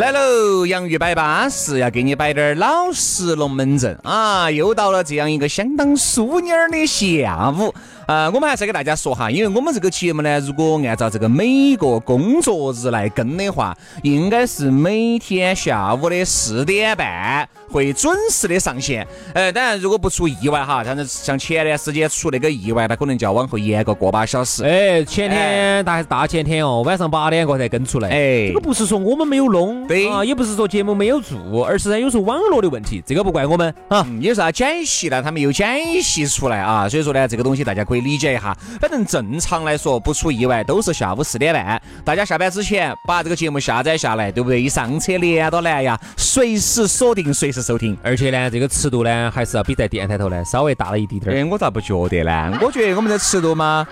来喽，洋芋摆巴适，要给你摆点老实龙门阵啊！又到了这样一个相当淑女儿的下午。呃，我们还是给大家说哈，因为我们这个节目呢，如果按照这个每个工作日来更的话，应该是每天下午的四点半会准时的上线。呃，当然如果不出意外哈，像像前段时间出那个意外，它可能就要往后延个个把小时。哎，前天大还是大前天哦，晚上八点过才更出来。哎，这个不是说我们没有弄，对啊，也不是说节目没有做，而是呢有时候网络的问题，这个不怪我们啊。嗯有啥剪辑呢？他没有剪辑出来啊，所以说呢，这个东西大家可以理解一下。反正正常来说，不出意外都是下午四点半，大家下班之前把这个节目下载下来，对不对？一上车连到蓝牙，随时锁定，随时收听。而且呢，这个尺度呢，还是要比在电台头呢稍微大了一滴点儿。哎，我咋不觉得呢？我觉得我们的尺度嘛，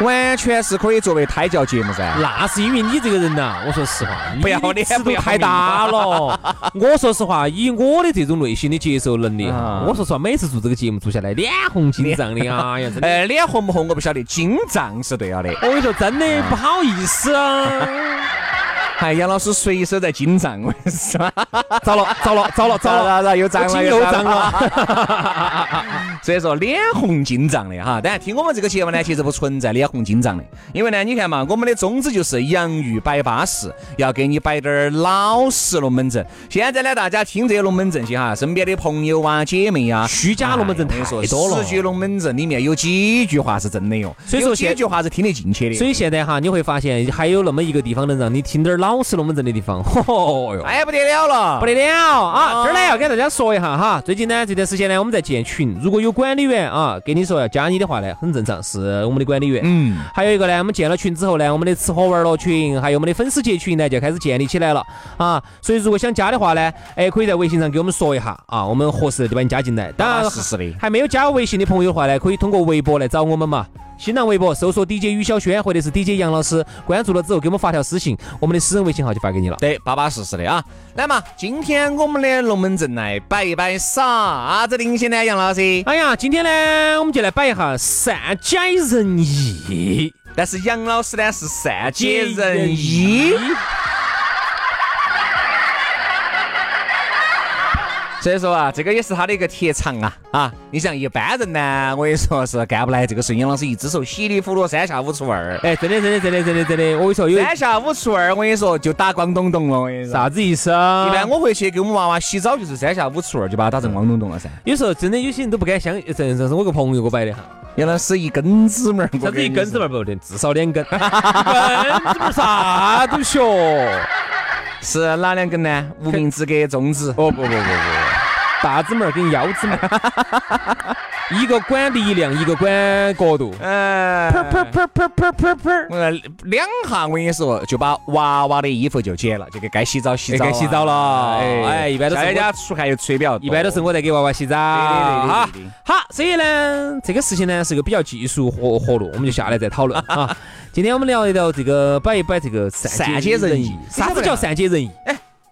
完全是可以作为胎教节目噻。那是因为你这个人呐，我说实话，不要脸不要太大了。我说实话，以我的这种内心的接受能力哈啊，我说实话，每次做这个节目做下来，脸红紧张的，哎呀，真的。呃，脸红不红我不晓得，经胀是对了的。我跟你说，真的不好意思啊！哎，杨老师随手在经胀，我跟你说，糟了，糟了，糟了，糟了，了，又涨了，又涨了。所以说脸红筋胀的哈，当然听我们这个节目呢，其实不存在脸红筋胀的，因为呢，你看嘛，我们的宗旨就是洋芋摆巴适，要给你摆点儿老实龙门阵。现在呢，大家听这些龙门阵些哈，身边的朋友啊、姐妹啊，虚假龙门阵太多了十句龙门阵里面有几句话是真的哟，所以说几句话是听得进去的。所以现在哈，你会发现还有那么一个地方能让你听点儿老实龙门阵的地方，嚯 哟！哎不得了了，不得了啊！这儿呢要给大家说一下哈，最近呢这段时间呢我们在建群，如果有管理员啊跟你说要加你的话呢，很正常，是我们的管理员。嗯，还有一个呢，我们建了群之后呢，我们的吃喝玩乐群，还有我们的粉丝节群呢，就开始建立起来了啊。所以如果想加的话呢，哎，可以在微信上给我们说一下啊，我们合适的就把你加进来。当然巴适适的还没有加微信的朋友的话呢，可以通过微博来找我们嘛。新浪微博搜索 DJ 于小轩或者是 DJ 杨老师，关注了之后给我们发条私信，我们的私人微信号就发给你了。对，巴巴适适的啊。来嘛，今天我们的龙门阵来摆一摆啥子东西呢？杨老师，哎呀，今天呢，我们就来摆一下善解人意。但是杨老师呢是善解人意。所以说啊，这个也是他的一个特长啊啊！你像一般人呢，我跟你说是干不来这个事。杨老师一只手稀里糊涂三下五除二，哎，真的，真的，真的，真的，真的，我跟你说有三下五除二，我跟你说就打光咚咚了。我跟你说，啥子意思啊？一般我回去给我们娃娃洗澡就是三下五除二就把它打成光咚咚了噻。有时候真的有些人都不敢相，这这是我个朋友给我摆的哈。杨老师一根指拇儿，啥子一根指门门儿不对，至少两根。根指门儿啥都学。是哪两根呢？无名指跟中指。哦不不不不，大指门儿跟腰指门儿，一个管力量，一个管角度。嗯，噗噗噗噗噗噗噗。我两下，我跟你说，就把娃娃的衣服就剪了，就给该洗澡洗澡啊，该洗澡了哎一般都是大我家出汗又吹比较多，一般都是我在给娃娃洗澡。对对对对哈对对好，所以呢，这个事情呢是个比较技术活活路，我们就下来再讨论 啊。今天我们聊一聊这个摆一摆这个善善解人意啥子叫善解人意？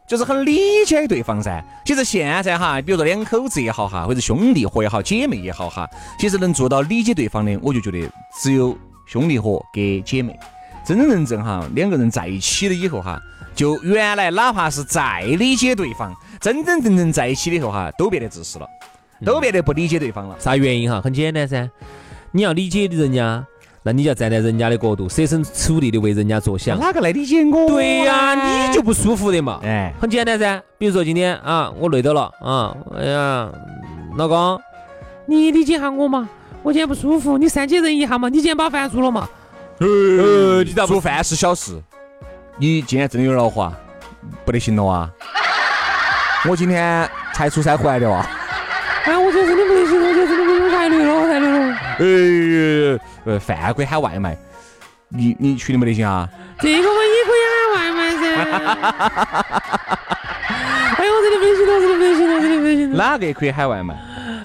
就是很理解对方噻。其实现在哈，比如说两口子也好哈，或者兄弟伙也好，姐妹也好哈，其实能做到理解对方的，我就觉得只有兄弟伙跟姐妹。真真正正哈，两个人在一起了以后哈，就原来哪怕是再理解对方，真真正正在一起了以后哈，都变得自私了，都变得不理解对方了。啥原因哈？很简单噻，你要理解人家，那你就要站在人家的角度，设身处地的为人家着想。哪个来理解我？对呀、你就不舒服的嘛。哎，很简单噻，比如说今天啊，我累到了啊，哎呀，老公，你理解下我嘛？我今天不舒服，你善解人意一下嘛？你今天把饭做了嘛？呃，你咋做饭是小事，你今天真的有点恼火啊，不得行了啊！我今天才出差回来的哇，哎，我觉得真的不行，我觉得真的不行，太累了，太累呃了。呃，饭可以喊外卖，你你确定没得行啊？这个嘛也可以喊外卖噻。哎呦，真的不行了，真的不行了，真的不行了。哪个也可以喊外卖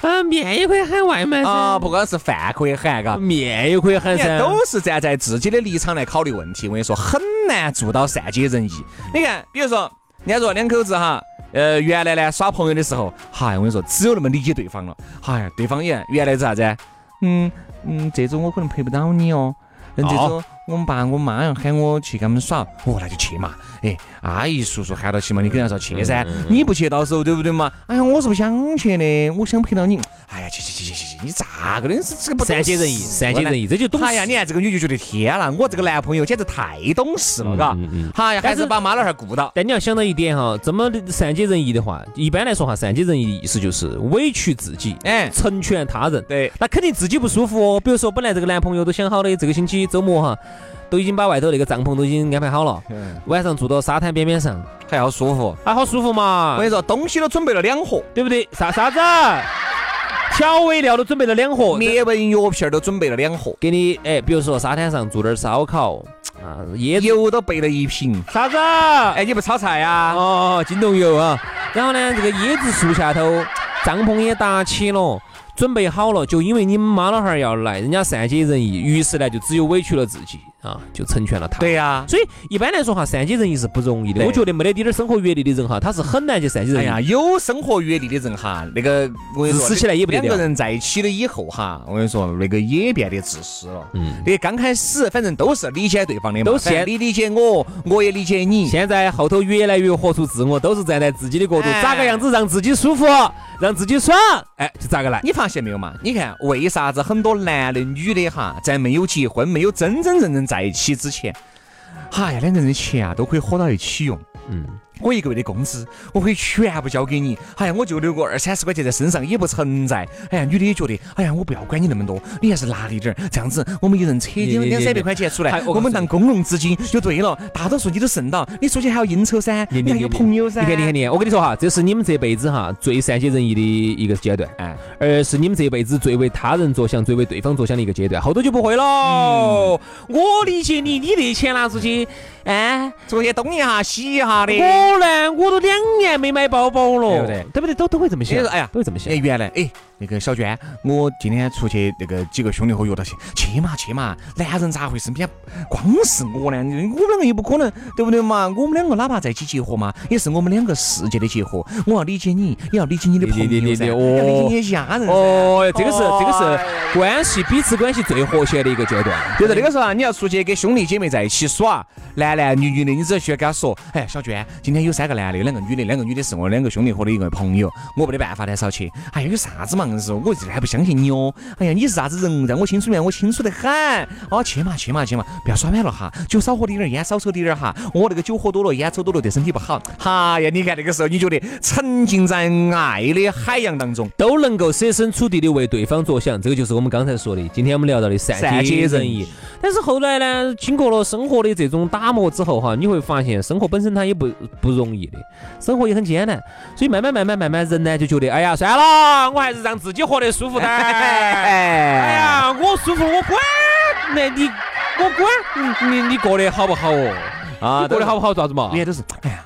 啊，面也可以喊外卖噻。啊？不光是饭可以喊，嘎，面也可以喊噻。都是站在自己的立场来考虑问题。我跟你说，很难做到善解人意。你看，比如说，人家说两口子哈，呃，原来呢耍朋友的时候，嗨，我跟你说，只有那么理解对方了。嗨，对方也原来是啥子？嗯嗯，这周我可能陪不到你哦。嗯，这周我们爸我妈要喊我去跟他们耍，哦，那就去嘛。哎，阿姨叔叔喊到起嘛，你肯定要说去噻。你不去到时候对不对嘛？哎呀，我是不想去的，我想陪到你。哎呀，去去去去去去，你咋个的？是这个不善解人意，善解人意，这就懂事。哎呀，你看这个女就觉得天啦，我这个男朋友简直太懂事了，嘎嗯嗯。哎呀，还但是是把妈老汉儿顾到。但你要想到一点哈，这么善解人意的话，一般来说哈，善解人意的意思就是委屈自己，哎成全他人。对，那肯定自己不舒服哦。比如说，本来这个男朋友都想好的，这个星期周末哈，都已经把外头那个帐篷都已经安排好了，嗯，晚上住到沙滩边边上，还要舒服。还，好舒服嘛我跟，你说，东西都准备了两盒，对不对？啥啥子？调味料都准备了两盒，灭蚊药片儿都准备了两盒，给你哎，比如说沙滩上做点儿烧烤啊，椰子油都备了一瓶。啥子？哎，你不炒菜呀？哦，金龙油啊。然后呢，这个椰子树下头，帐篷也搭起了，准备好了。就因为你们妈老汉儿要来，人家善解人意，于是呢，就只有委屈了自己啊，就成全了他。对呀。所以一般来说哈，善解人意是不容易的。我觉得没得点儿生活阅历的人哈，他是很难去善解人意。哎呀，有生活阅历的人哈，那个我跟你说，自私起来也不得两个人在一起了以后哈，我跟你说，那个也变得自私了。嗯，那刚开始反正都是理解对方的嘛，都是你理解我，我也理解你。现在后头越来越活出自我，都是站在自己的角度，哎咋个样子让自己舒服，让自己爽，哎，就咋个来。你发现没有嘛？你看为啥子很多男的女的哈，在没有结婚、没有真真正正在一起之前，哎呀，两个人的钱啊都可以合到一起用。嗯，我一个月的工资，我可以全部交给你。哎呀，我就留个二三十块钱在身上也不存在。哎呀，女的也觉得，哎呀，我不要管你那么多，你还是拿一点儿，这样子我们一人扯你你你点两三百块钱出来，我我们当公共资金就对了。大多数你都剩到，你出去还要应酬噻，你还有朋友噻。你看，你看，你看，我跟你说哈，这是你们这辈子哈最善解人意的一个阶段，哎，而是你们这辈子最为他人着想、最为对方着想的一个阶段，后头就不会了。嗯我理解你，你那钱拿出去，哎，出去东一下西一下的。我呢，我都两年没买包包了，对不对对不对？都都会这么想，哎呀都会这么想哎，。原来哎，那个小娟，我今天出去那个几个兄弟伙约到去，去嘛去嘛，男人咋会身边光是我呢？我们两个又不可能，对不对嘛？我们两个哪怕在一起结合嘛，也是我们两个世界的结合。我要理解你，也要理解你的朋友噻，理解哦你的家人噻。哦，这个是这个哎是关系彼此关系最和谐的一个阶段。就是那个时候啊，你要出去跟兄弟姐妹在一起耍，男男女女的，你只需要跟他说，哎，小娟，今天有三个男的，有两个女的，两个女的是我两个兄弟伙的一个朋友，我没得办法的，少去。哎呀，有啥子嘛？硬是我这还不相信你哦。哎呀，你是啥子人？让我清楚点，我清楚得很。哦，去嘛去嘛去嘛，不要耍晚了哈，酒少喝点儿，烟少抽点儿哈。我那个酒喝多了，烟抽多了，对身体不好。哈呀，你看那个时候，你觉得沉浸在爱的海洋当中。都能够设身处地的为对方着想，这个就是我们刚才说的，今天我们聊到的善善解人意。但是后来呢，经过了生活的这种打磨之后哈，你会发现生活本身它也不不容易的，生活也很艰难，所以慢慢慢慢慢慢人呢就觉得，哎呀，算了，我还是让自己活得舒服的。哎呀，我舒服，我管那你，我管你你过得好不好哦？啊你过得好不好？咋子嘛你？看都是，哎呀。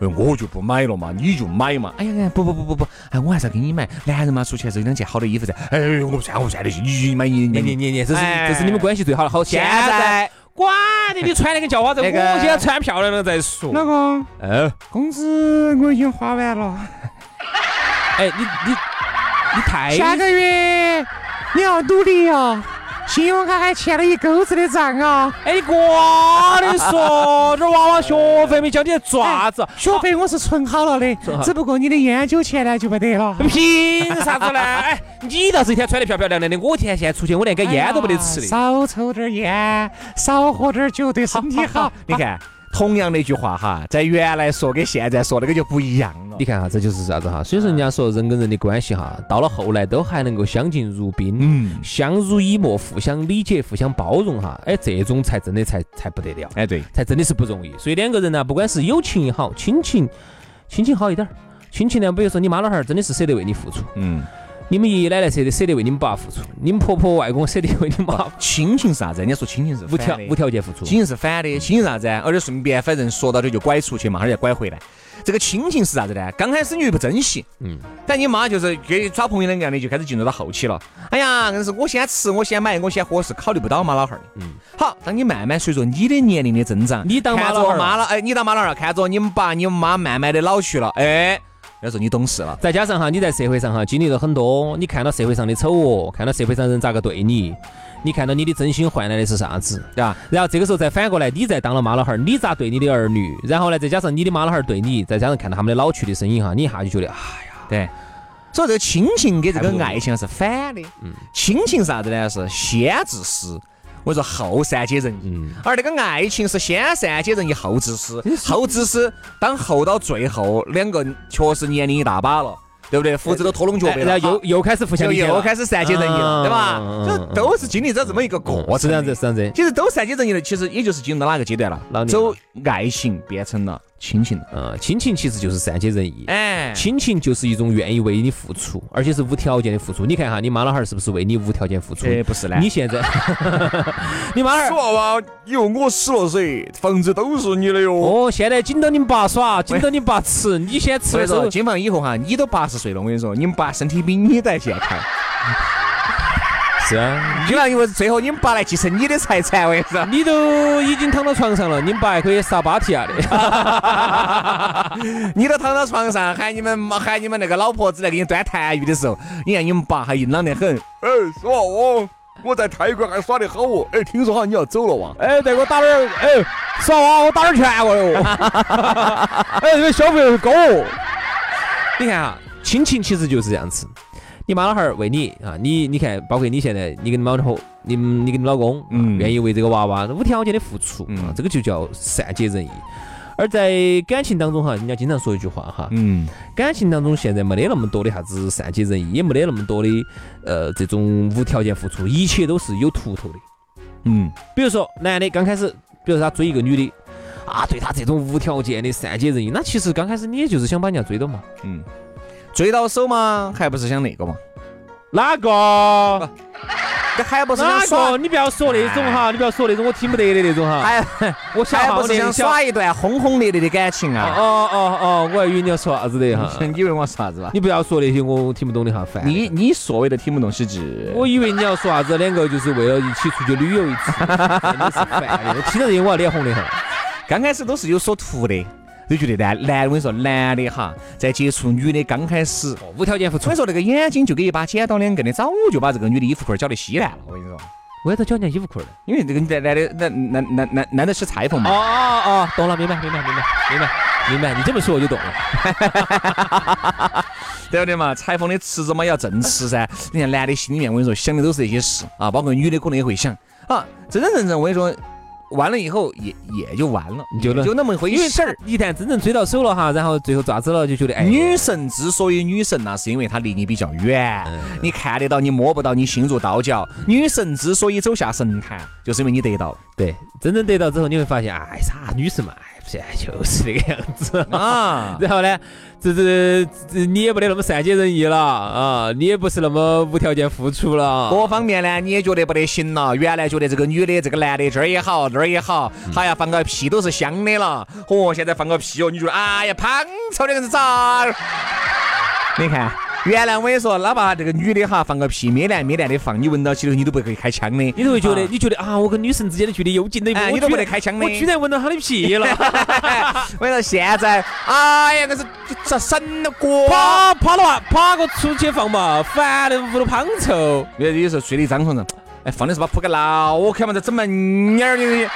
哎我就不买了嘛，你就买嘛。哎呀，哎不不不不不，哎，我还是要给你买。男人嘛，出去还是有两件好的衣服噻。哎，我不穿，我不穿得起，你买你你你你你，这是哎这是你们关系最好的。好，现现在在管你，你穿那个叫花子，我今天穿漂亮了再说。老公，哎，工资我已经花完了，哎，你你你太下个月你要努力哦。信用卡还欠了一钩子的账啊！哎，你瓜的说，这娃娃学费没交，你在做啥子？学费我是存好了的，只不过你的烟酒钱呢就没得了。凭啥子呢？哎，你倒是一天穿得漂漂亮亮的，我天现在出去我连根烟都没得吃的。少抽点烟，少喝点酒，对身体好。你看，同样的一句话哈，在原来说跟现在说那个就不一样了你。看哈，这就是啥子哈？所以说人家说人跟人的关系哈，到了后来都还能够相敬如宾，嗯，相濡以沫，互相理解，互相包容哈。哎，这种才真的才才不得了。哎对，才真的是不容易。所以两个人呢，不管是友情也好，亲情，亲情好一点儿，亲情呢，比如说你妈老汉儿真的是舍得为你付出，嗯，你们爷爷奶奶舍得舍得为你们爸付出，你们婆婆外公舍得为你们妈 亲情是啥子？人家说亲情是无条无条件付出。亲情是反的，亲情啥子？而且顺便反正说到这就拐出去嘛，而且拐回来。这个亲情是啥子呢？刚开始你又不珍惜，嗯，但你妈就是跟耍朋友两个样的，就开始进入到后期了。哎呀，硬是我先吃，我先买，我先喝，是考虑不到妈老汉儿的。嗯，好，当你慢慢随着你的年龄的增长，你当妈老汉儿着妈了，哎，你当妈老汉儿，看着你们爸、你们妈慢慢的老去了，哎，那时候你懂事了。再加上哈，你在社会上哈经历了很多，你看到社会上的丑恶，看到社会上人咋个对你，你看到你的真心换来的是啥子，对吧？然后这个时候再反过来，你再当了妈老汉儿，你咋对你的儿女？然后呢，再加上你的妈老汉儿对你，再加上看到他们的老去的身影哈，你一下就觉得，哎呀，对，所以这个亲情跟这个爱情是反的。嗯，亲情啥子呢？是先自私，我说后善解人意。嗯而那个爱情是先善解人意后自私，后自私当后到最后两个确实年龄一大把了，对不对？胡子都拖拢脚背了，然后又又开始互相又开始善解人意了，嗯对吧？嗯就都是经历着这么一个过程。是这样子，是这样子。其实都善解人意了，其实也就是进入到哪个阶段了走爱情变成了亲情了。嗯，亲情其实就是善解人意。哎，亲情就是一种愿意为你付出，而且是无条件的付出。你看哈，你妈老汉儿是不是为你无条件付出？哎不是呢。你现在 你妈老汉儿娃娃，以后我死了噻，房子都是你的哟。哦，现在紧到你们爸耍，紧到你爸吃，你先吃所以说，的时候，金房以后哈，你都八十岁了，我跟你说，你们爸身体比你都还健康。是啊，你那以为最后你们爸来继承你的财产，我跟你说。你都已经躺到床上了，你们爸还可以杀芭提亚的。你都躺到床上，喊你们喊你们那个老婆子来给你端痰盂的时候，你看你们爸还硬朗得很。哎，是吧？我我在泰国还耍得好哦。哎，听说好像你要走了哇？哎，再给我打点儿，哎，耍哇，我打点儿拳过来哦。哎，这个消费高哦。你看哈，亲情其实就是这样子。你妈老汉儿为你啊，你你看，包括你现在，你跟你老婆，你你跟你老公，嗯嗯，愿意为这个娃娃无条件的付出，嗯啊，这个就叫善解人意。而在感情当中哈，人家经常说一句话哈，嗯，感情当中现在没得那么多的啥子善解人意，也没得那么多的呃这种无条件付出，一切都是有图头的。嗯，比如说男的刚开始，比如说他追一个女的，啊，对他这种无条件的善解人意，那其实刚开始你也就是想把人家追到嘛。嗯，追到手嘛，还不是想那个嘛？哪个？这还不是哪想耍个？，你不要说那种哈，你不要说那种我听不得的那种哈。哎我还不是想想耍一段轰轰烈烈的感情哦啊？哦哦哦，我还以为你要说啥子的哈。你以为我说啥子吧？你不要说那些我听不懂的哈，烦。你你所谓的听不懂是指我以为你要说啥子，两个就是为了一起出去旅游一次，真的是烦的。我听到这些我要脸红的很。刚开始都是有所图的，就觉得男男，我跟你说，男的哈，在接触女的刚开始，哦无条件付出所以。说那个眼睛就跟一把剪刀两根的，早就把这个女的衣服裤儿绞得稀烂了。我跟你说，为啥子叫人家衣服裤儿呢？因为这个男男的男男男男男的是裁缝哦嘛，哦哦，懂了，明白明白明白明白明白，你这么说我就懂了。对不对嘛？裁缝的池子嘛要正吃噻。你看男的心里面，我跟你说想的都是这些事啊，包括女的可能也会想啊，真真正正我跟你说，完了以后也也就完了，就能就那么回事儿。一旦真正追到手了哈，然后最后咋子了，就觉得哎，女神之所以女神那是因为她离你比较远，嗯你看得到，你摸不到，你心如刀绞。女神之所以走下神坛，就是因为你得到了对，真正得到之后，你会发现，哎，啥女神嘛，哎，不是，就是这个样子。啊。然后呢，这这这你也不得那么善解人意了啊，你也不是那么无条件付出了。各方面呢，你也觉得不得行了。原来觉得这个女的、这个男的这儿也好，那儿也好，嗯还要放个屁都是香的了。哦，现在放个屁哦，你觉得哎呀，胖臭的人是咋？你看，原来我跟你说，哪怕这个女的哈放个屁，咩烂咩烂的放，你闻到起头你都不会开枪的。你都会觉得，啊你觉得啊，我跟女神之间的距离又近了一步，哎你都不得开枪的我居然闻到她的屁了，我跟你说，现在，哎呀，那是这神了过。爬爬了哇，爬个出去放嘛，烦的屋头胖臭。有有时候睡的一张床上，哎，放的是把铺个牢开嘛，在整门眼儿的。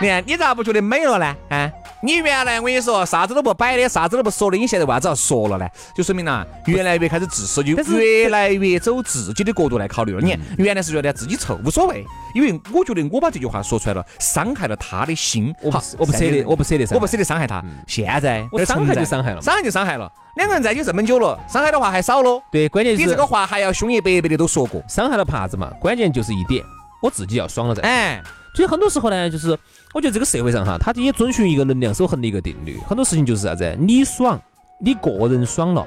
你看，你咋不觉得美了呢？啊，你原来我跟你说啥子都不摆的，啥子都不说的，你现在为啥子要说了呢？就说明呐，越来越开始自私，就越来越走自己的角度来考虑了。你看，原来是觉得自己臭无所谓，因为我觉得我把这句话说出来了，伤害了他的心。好我不我不舍得，我不舍得，我不舍得伤害他。现在我伤害就伤害了伤害就伤害了。两个人在一起这么久了，伤害的话还少喽。对，关键是你这个话还要凶一百倍的都说过。伤害了怕子嘛，关键就是一点，我自己要爽了再。哎，所以很多时候呢，就是我觉得这个社会上哈，它也遵循一个能量守恒的一个定律。很多事情就是啥子？你爽，你个人爽了，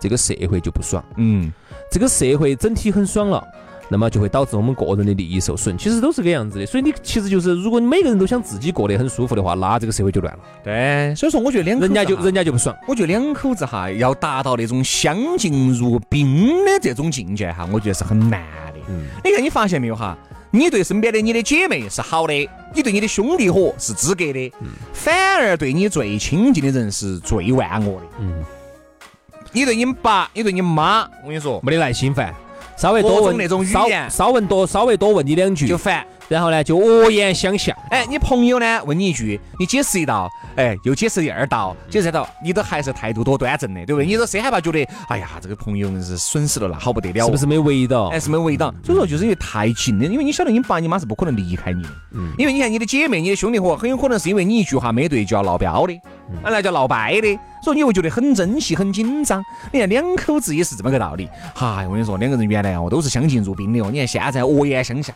这个社会就不爽。嗯，这个社会整体很爽了，那么就会导致我们个人的利益受损。其实都是这个样子的。所以你其实就是，如果你每个人都想自己过得很舒服的话，那这个社会就乱了，对，所以说我觉得两口子人家就人家就不爽。我觉得两口子哈要达到那种相敬如宾的这种境界哈，我觉得是很难的。嗯你看你发现没有哈？你对身边的你的姐妹是好的，你对你的兄弟伙是资格的，反而对你最亲近的人是最万恶的。嗯，你对你爸，你对你妈，我跟你说没得耐心烦，稍微多问各种那种语言稍问多稍微多问你两句就，烦。然后呢就恶言相向。哎，你朋友呢问你一句，你解释一道，哎，又解释第二道，解释道，你都还是态度多端正的，对不对？你都谁害怕觉得，哎呀，这个朋友是损失了那好不得了哦，是不是没围到？哎，是没围到，所以说就是因为太近了，因为你晓得你爸你妈是不可能离开你的，嗯因为你看你的姐妹、你的兄弟伙，很有可能是因为你一句话没对就要闹标的，那叫闹掰的，所以你会觉得很珍惜、很紧张。你看两口子也是这么个道理，嗨，我跟你说，两个人原来哦都是相敬如宾的哦，你看现在恶言相向。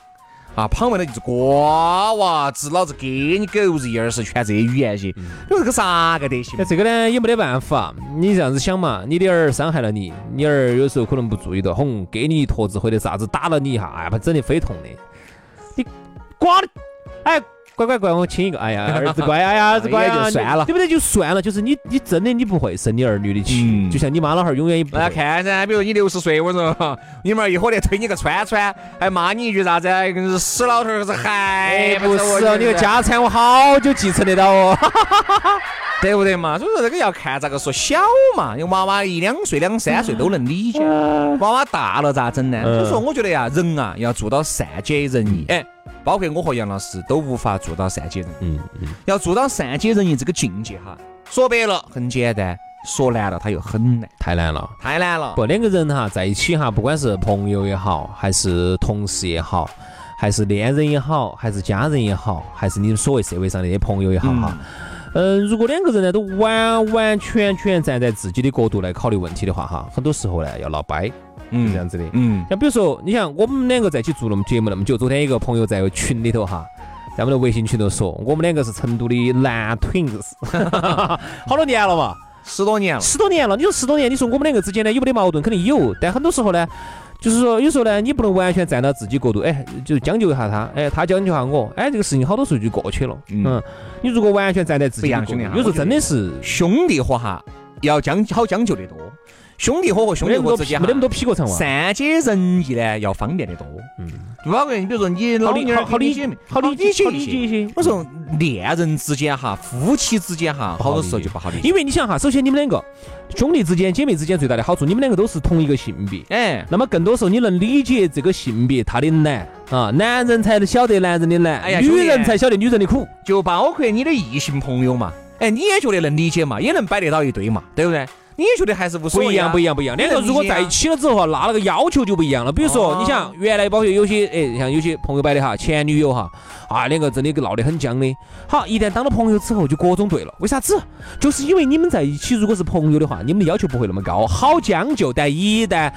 啊，旁边的就是瓜娃子，老子给你狗日一耳屎，全这些语言些，嗯你说这个啥个德行那？这个呢也没得办法，你这样子想嘛，你的儿伤害了你，你儿有时候可能不注意到，哄，给你一坨子或者啥子打了你一下，哎整的非痛的，你瓜的，哎。乖乖乖，我亲一个。哎呀，儿子乖，哎呀，儿子乖算了对不对？就算了。就是你，你真的你不会生你儿女的气，嗯就像你妈老汉儿永远也不。看噻，比如你六十岁，我说你们儿一伙的推你个川川，还骂你一句啥子？死老头儿是还哎，不我是哦，你个家产我好久继承得到哦。对不对嘛？所以说这个要看咋个说小嘛，因为娃娃一两岁、两三岁都能理解，娃娃大了咋整呢？嗯所以说我觉得呀，人啊要做到善解人意，哎，包括我和杨老师都无法做到善解人意。嗯嗯，要做到善解人意这个境界哈，说白了很简单，说难了它又很难，太难了。太难了。不，两个人哈在一起哈，不管是朋友也好，还是同事也好，还是恋人也好，还是家人也好，还是你们所谓社会上的那些朋友也好哈。嗯，如果两个人呢都完完全全站在自己的角度来考虑问题的话哈，很多时候呢要闹掰，嗯是这样子的。嗯，像比如说，你像我们两个在一起做那么节目那么久，昨天一个朋友在群里头哈，在我们的微信群头说，我们两个是成都的男 twins，好多年了嘛，十多年了，十多年了。你说十多年，你说我们两个之间呢有没得矛盾？肯定有，但很多时候呢，就是说有时候呢，你不能完全站到自己角度，哎，就将就一下他，哎，他将就下我，哎，这个事情好多时候就过去了。嗯嗯，你如果完全站在自己兄弟有时候真的是兄弟伙哈要将好将就得多，兄弟伙和兄弟伙之间没那么多劈过肠哇。善解人意呢要方便得多。嗯，就包括你比如说你老妞儿好理跟你姐妹，好理解，好理解一些。我说恋人之间哈，夫妻之间哈，好多时候就不好理解。因为你想哈，首先你们两个兄弟之间、姐妹之间最大的好处，你们两个都是同一个性别。哎，那么更多时候你能理解这个性别他的难啊，男人才能晓得男人的难，哎呀女人才晓得女人的苦。就包括你的异性朋友嘛，哎，你也觉得能理解嘛，也能摆得到一堆嘛，对不对？你也觉得还是无所谓、啊不一样，不一。样，不一样。两个如果在一起了之后哈，那那个要求就不一样了。比如说，哦你想原来包括有些哎，像有些朋友摆的哈，前女友哈，啊，两个真的闹得很僵的。好，一旦当了朋友之后，就各种对了。为啥子？就是因为你们在一起，如果是朋友的话，你们的要求不会那么高，好将就。但一旦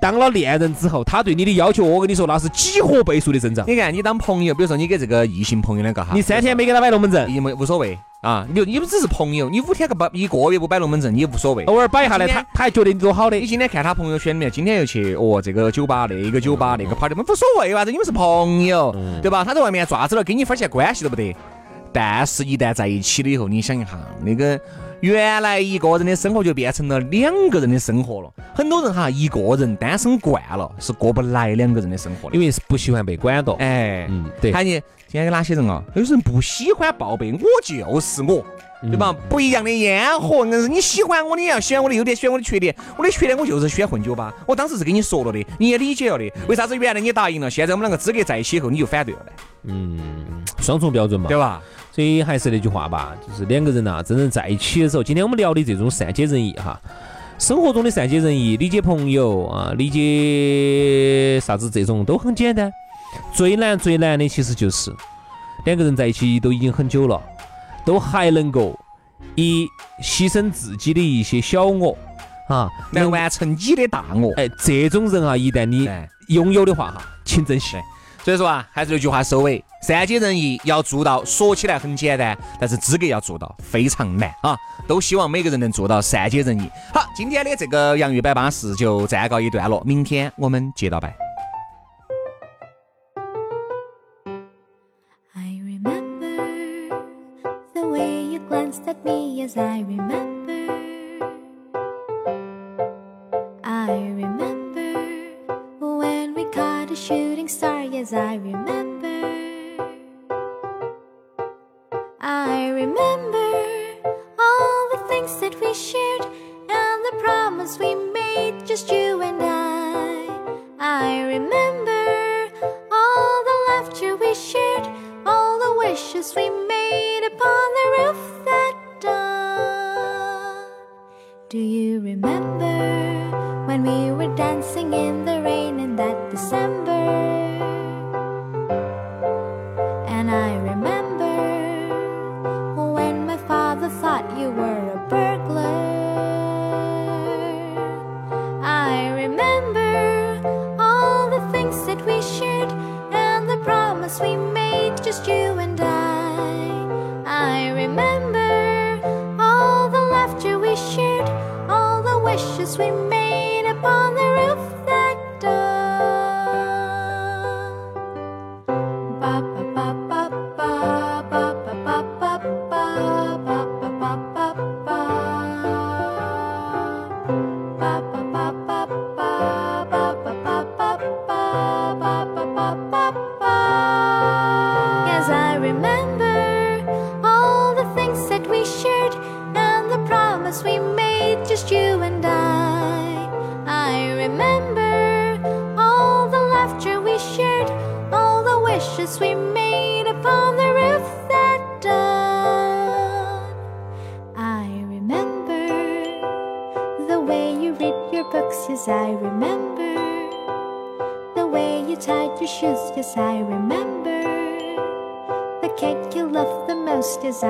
当了恋人之后，他对你的要求，我跟你说，那是几何倍数的增长。你看，你当朋友，比如说你给这个异性朋友两个哈，你三天没给他摆龙门阵，也没无所谓啊，你你们只是朋友，你五天个摆一个月不摆龙门阵，你也无所谓。偶尔摆一下呢，他他还觉得你多好的你。今天看他朋友圈里面，今天又去哦这个酒吧那个酒吧那个 party，无所谓吧？这你们是朋友，对吧？他在外面爪子了，跟你一分钱关系都不得。但是，一旦在一起了以后，你想一下，那个原来一个人的生活就变成了两个人的生活了。很多人哈，一个人单身惯了，是过不来两个人的生活的。因为是不喜欢被管到。哎，嗯，对，看你今天有哪些人啊？有些人不喜欢报备，我就是我，对吧？不一样的烟火，硬是你喜欢我，你也要喜欢我的优点，喜欢我的缺点。我的缺点我就是喜欢混酒吧，我当时是跟你说了的，你也理解了的。为啥子原来你答应了，现在我们两个资格在一起以后你就反对了呢？嗯，双重标准嘛。对吧？所以还是那句话吧，就是两个人呐、真正在一起的时候，今天我们聊的这种善解人意哈，生活中的善解人意，理解朋友啊，理解啥子这种都很简单。最难最难的其实就是两个人在一起都已经很久了，都还能够以牺牲自己的一些小我啊，来完成你的大我。哎，这种人啊，一旦你哎，拥有的话哈，请珍惜。所以说啊，还是那句话收尾，善解人意要做到，说起来很简单，但是资格要做到非常难啊！都希望每个人能做到善解人意。好，今天的这个洋芋摆巴士就暂告一段落，明天我们接着摆。Do you remember when we were dancing in the rain in that December? Swim.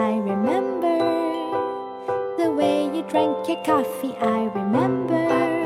I remember. The way you drank your coffee, I remember.